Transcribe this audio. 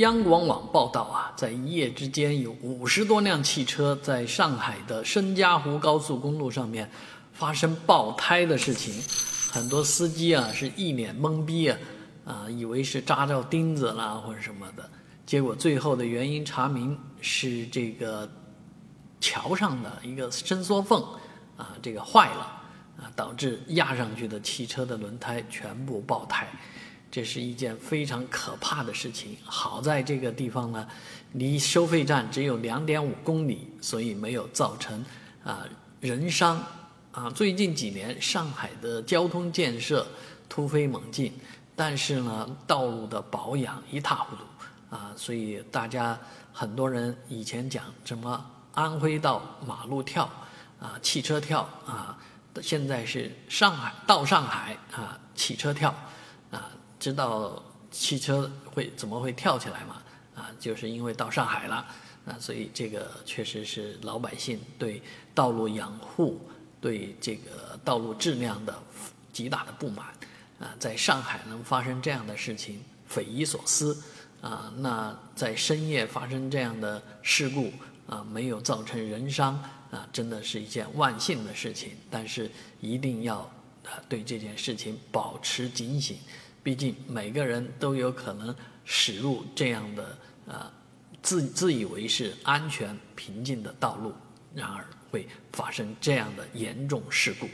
央广网报道啊，在一夜之间，有五十多辆汽车在上海的申嘉湖高速公路上面发生爆胎的事情，很多司机啊是一脸懵逼啊，啊，以为是扎着钉子啦或者什么的，结果最后的原因查明是这个桥上的一个伸缩缝啊，这个坏了啊，导致压上去的汽车的轮胎全部爆胎。这是一件非常可怕的事情。好在这个地方呢，离收费站只有两点五公里，所以没有造成啊人伤。啊，最近几年上海的交通建设突飞猛进，但是呢，道路的保养一塌糊涂。啊，所以大家很多人以前讲什么安徽到马路跳，啊汽车跳啊，现在是上海到上海啊汽车跳，知道汽车会怎么会跳起来吗？啊，就是因为到上海了啊，所以这个确实是老百姓对道路养护、对这个道路质量的极大的不满啊。在上海能发生这样的事情，匪夷所思啊。那在深夜发生这样的事故啊，没有造成人伤啊，真的是一件万幸的事情。但是一定要啊，对这件事情保持警醒。毕竟每个人都有可能驶入这样的呃自自以为是安全平静的道路，然而会发生这样的严重事故。